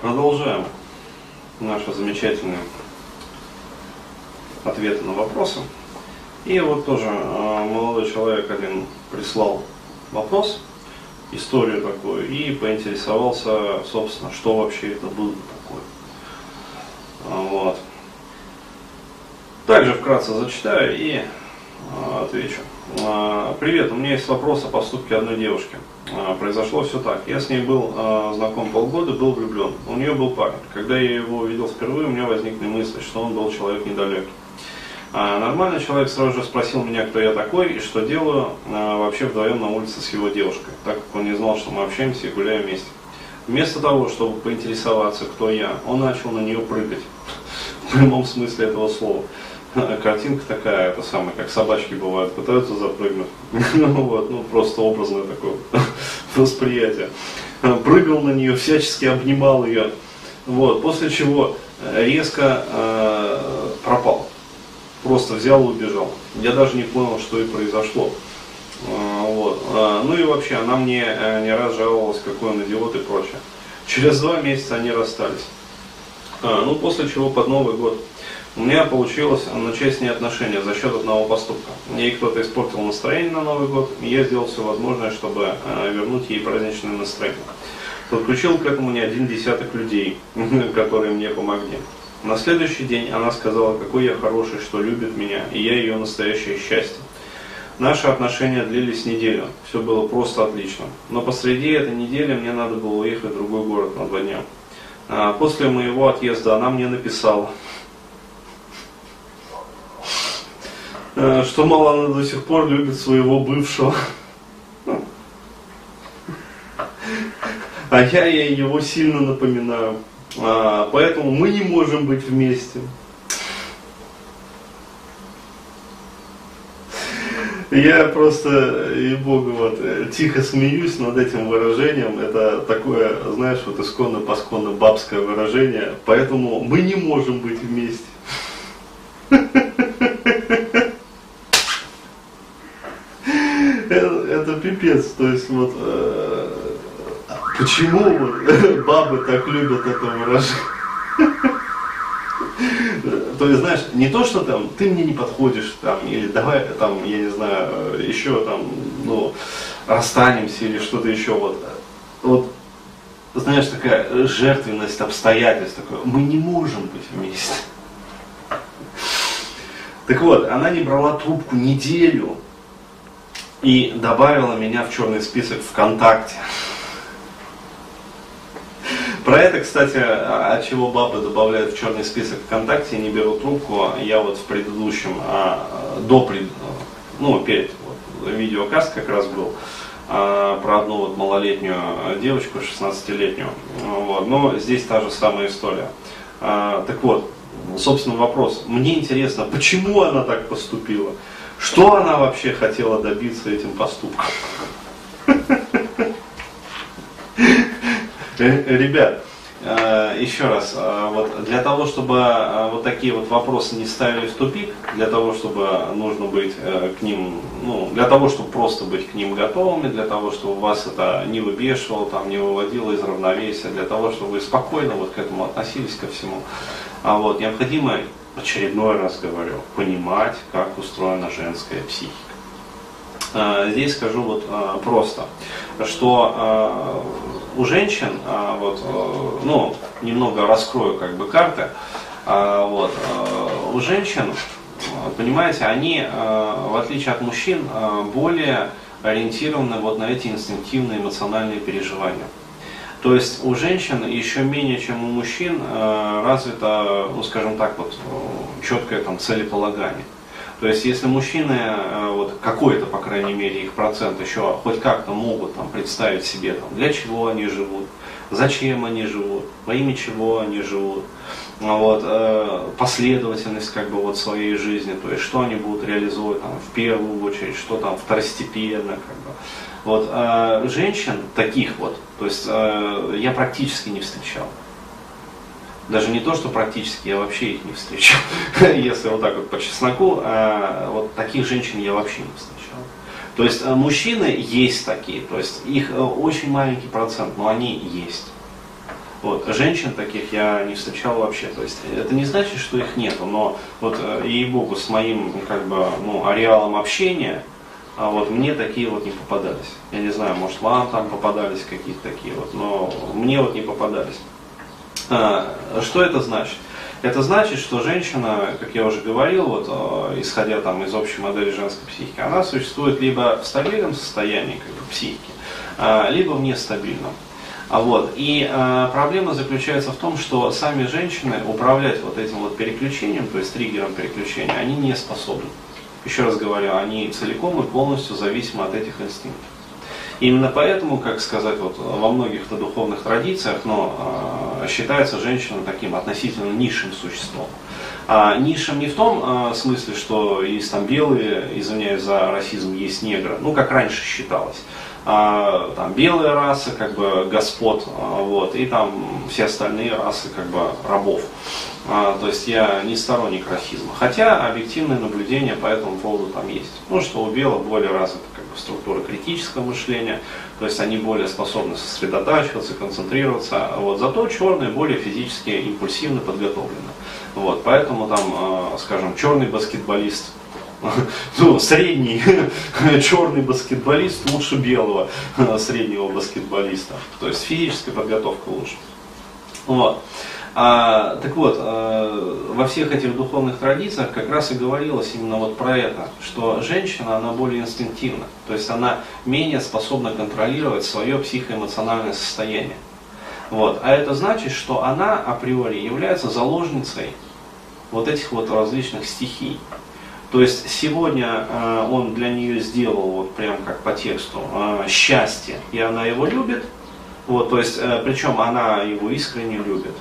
Продолжаем наши замечательные ответы на вопросы. И вот тоже э, молодой человек один прислал вопрос, историю такую, и поинтересовался, собственно, что вообще это было такое. Вот. Также вкратце зачитаю и э, отвечу. Э, привет, у меня есть вопрос о поступке одной девушки. Э, произошло все так. Я с ней был э, знаком полгода, был влюблен. У нее был парень. Когда я его увидел впервые, у меня возникли мысли, что он был человек недалекий. А нормальный человек сразу же спросил меня, кто я такой и что делаю а, вообще вдвоем на улице с его девушкой, так как он не знал, что мы общаемся и гуляем вместе. Вместо того, чтобы поинтересоваться, кто я, он начал на нее прыгать. В прямом смысле этого слова. Картинка такая, это самое, как собачки бывают, пытаются запрыгнуть. Ну вот, ну просто образное такое восприятие. Прыгал на нее, всячески обнимал ее. Вот, после чего резко э, пропал просто взял и убежал. Я даже не понял, что и произошло. Вот. Ну и вообще, она мне э, не раз жаловалась, какой он идиот и прочее. Через два месяца они расстались. А, ну, после чего под Новый год у меня получилось начать с ней отношения за счет одного поступка. Ей кто-то испортил настроение на Новый год, и я сделал все возможное, чтобы э, вернуть ей праздничное настроение. Подключил к этому не один десяток людей, которые мне помогли. На следующий день она сказала, какой я хороший, что любит меня, и я ее настоящее счастье. Наши отношения длились неделю, все было просто отлично. Но посреди этой недели мне надо было уехать в другой город на два дня. А после моего отъезда она мне написала, э, что мало она до сих пор любит своего бывшего. А я ей его сильно напоминаю. А, поэтому мы не можем быть вместе. Я просто, и богу, вот, тихо смеюсь над этим выражением. Это такое, знаешь, вот исконно-посконно бабское выражение. Поэтому мы не можем быть вместе. Это, это пипец. То есть вот э, Почему вот бабы так любят это выражение? То есть, знаешь, не то, что там ты мне не подходишь, там, или давай там, я не знаю, еще там, ну, расстанемся или что-то еще, вот, вот, знаешь, такая жертвенность обстоятельств, такое, мы не можем быть вместе. Так вот, она не брала трубку неделю и добавила меня в черный список ВКонтакте. Про это, кстати, от чего бабы добавляют в черный список ВКонтакте и не берут трубку, я вот в предыдущем, а, до пред, ну, перед вот, видеокаст как раз был, а, про одну вот малолетнюю девочку, 16-летнюю. Вот. Но здесь та же самая история. А, так вот, собственно, вопрос. Мне интересно, почему она так поступила? Что она вообще хотела добиться этим поступком? Э, ребят, э, еще раз, э, вот для того, чтобы вот такие вот вопросы не ставили в тупик, для того, чтобы нужно быть к ним, ну, для того, чтобы просто быть к ним готовыми, для того, чтобы вас это не выбешивало, там, не выводило из равновесия, для того, чтобы вы спокойно вот к этому относились ко всему, а вот необходимо, очередной раз говорю, понимать, как устроена женская психика. Здесь скажу вот просто, что у женщин, а, вот, ну, немного раскрою как бы карты, а, вот, у женщин, понимаете, они, в отличие от мужчин, более ориентированы вот на эти инстинктивные эмоциональные переживания. То есть у женщин еще менее, чем у мужчин, развито, ну скажем так, вот четкое там целеполагание. То есть, если мужчины, э, вот какой-то, по крайней мере, их процент еще хоть как-то могут там, представить себе, там, для чего они живут, зачем они живут, во имя чего они живут, вот, э, последовательность как бы вот своей жизни, то есть что они будут реализовывать там, в первую очередь, что там второстепенно, как бы. Вот, э, женщин таких вот, то есть э, я практически не встречал. Даже не то, что практически, я вообще их не встречал. Если вот так вот по чесноку, а вот таких женщин я вообще не встречал. То есть э, мужчины есть такие, то есть их очень маленький процент, но они есть. Вот. Женщин таких я не встречал вообще. То есть это не значит, что их нету, но вот э, ей-богу, с моим как бы, ну, ареалом общения, а вот мне такие вот не попадались. Я не знаю, может вам там попадались какие-то такие вот, но мне вот не попадались. А, что это значит? Это значит, что женщина, как я уже говорил, вот, э, исходя там из общей модели женской психики, она существует либо в стабильном состоянии как бы, психики, а, либо в нестабильном. А вот. И э, проблема заключается в том, что сами женщины управлять вот этим вот переключением, то есть триггером переключения, они не способны. Еще раз говорю, они целиком и полностью зависимы от этих инстинктов. Именно поэтому, как сказать, вот во многих духовных традициях, но э, считается женщина таким относительно низшим существом. А низшим не в том э, смысле, что есть там белые, извиняюсь за расизм, есть негры, ну как раньше считалось а, там белая раса, как бы господ, а, вот, и там все остальные расы, как бы рабов. А, то есть я не сторонник расизма. Хотя объективное наблюдение по этому поводу там есть. Ну, что у белых более развита как бы, структура критического мышления, то есть они более способны сосредотачиваться, концентрироваться. Вот. Зато черные более физически импульсивно подготовлены. Вот. Поэтому там, скажем, черный баскетболист ну, средний черный баскетболист лучше белого среднего баскетболиста. То есть физическая подготовка лучше. Вот. А, так вот, а, во всех этих духовных традициях как раз и говорилось именно вот про это, что женщина, она более инстинктивна, то есть она менее способна контролировать свое психоэмоциональное состояние. Вот. А это значит, что она априори является заложницей вот этих вот различных стихий. То есть сегодня э, он для нее сделал, вот прям как по тексту, э, счастье, и она его любит. Вот, то есть, э, причем она его искренне любит.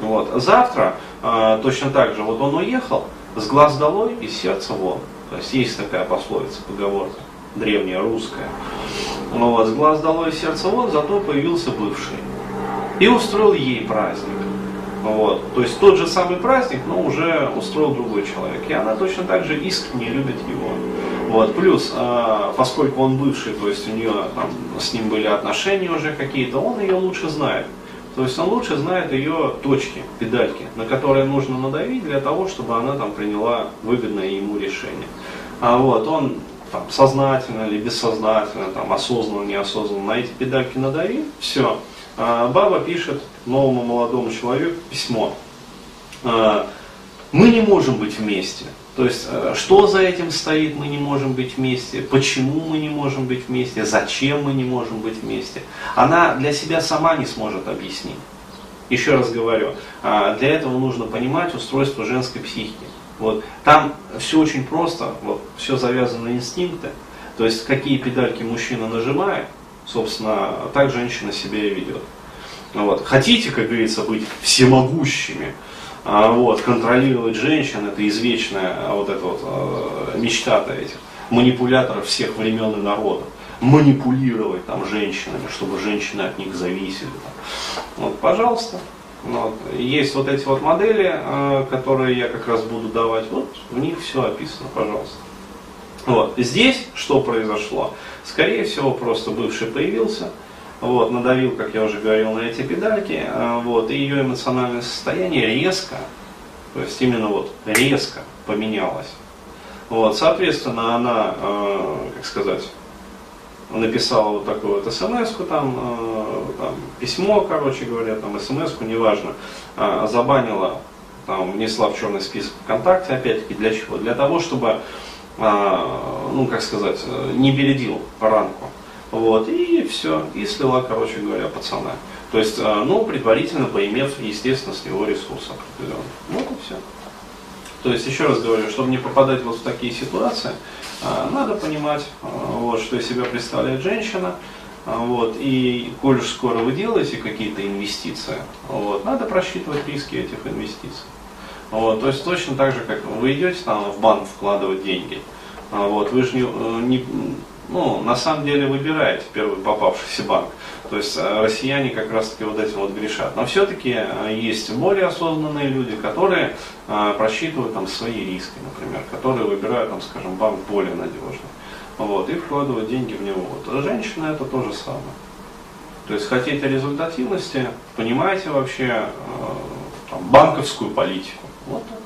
Вот. Завтра э, точно так же, вот он уехал, с глаз долой и сердца вон. То есть есть такая пословица, поговорка, древняя русская. Ну вот, с глаз долой и сердца вон, зато появился бывший. И устроил ей праздник. Вот. То есть тот же самый праздник, но уже устроил другой человек. И она точно так же искренне любит его. Вот. Плюс, э, поскольку он бывший, то есть у нее там, с ним были отношения уже какие-то, он ее лучше знает. То есть он лучше знает ее точки, педальки, на которые нужно надавить для того, чтобы она там приняла выгодное ему решение. А вот он там, сознательно или бессознательно, там, осознанно, неосознанно на эти педальки надавил, все, баба пишет новому молодому человеку письмо. А, мы не можем быть вместе. То есть, э, что за этим стоит, мы не можем быть вместе, почему мы не можем быть вместе, зачем мы не можем быть вместе. Она для себя сама не сможет объяснить. Еще раз говорю, а, для этого нужно понимать устройство женской психики. Вот. Там все очень просто, вот, все завязано на инстинкты. То есть, какие педальки мужчина нажимает, собственно, так женщина себя и ведет. Вот. Хотите, как говорится, быть всемогущими, а, вот, контролировать женщин, это извечная а, вот эта вот а, мечта-то этих манипуляторов всех времен и народов. Манипулировать там женщинами, чтобы женщины от них зависели. Вот, пожалуйста. Вот. Есть вот эти вот модели, которые я как раз буду давать, вот в них все описано, пожалуйста. Вот. Здесь что произошло? Скорее всего, просто бывший появился, вот, надавил, как я уже говорил, на эти педальки, а, вот, и ее эмоциональное состояние резко, то есть именно вот резко поменялось. Вот, соответственно, она, э, как сказать, написала вот такую вот смс там, э, там, письмо, короче говоря, там, смс-ку, неважно, э, забанила, там, внесла в черный список ВКонтакте, опять-таки, для чего? Для того, чтобы ну, как сказать, не бередил ранку. Вот, и все, и слила, короче говоря, пацана. То есть, а, ну, предварительно поимев, естественно, с него ресурсы определенные. Вот и все. То есть, еще раз говорю, чтобы не попадать вот в такие ситуации, а, надо понимать, вот, что из себя представляет женщина, вот, и коль уж скоро вы делаете какие-то инвестиции, вот, надо просчитывать риски этих инвестиций. Вот, то есть точно так же, как вы идете там в банк вкладывать деньги. А, вот, вы же не, э, не, ну, на самом деле выбираете первый попавшийся банк. То есть э, россияне как раз таки вот этим вот грешат. Но все-таки э, есть более осознанные люди, которые просчитывают там свои риски, например, которые выбирают, там, скажем, банк более надежный. Вот, и вкладывают деньги в него. Вот. А женщина это то же самое. То есть хотите результативности, понимаете вообще э, там, банковскую политику. Вот так.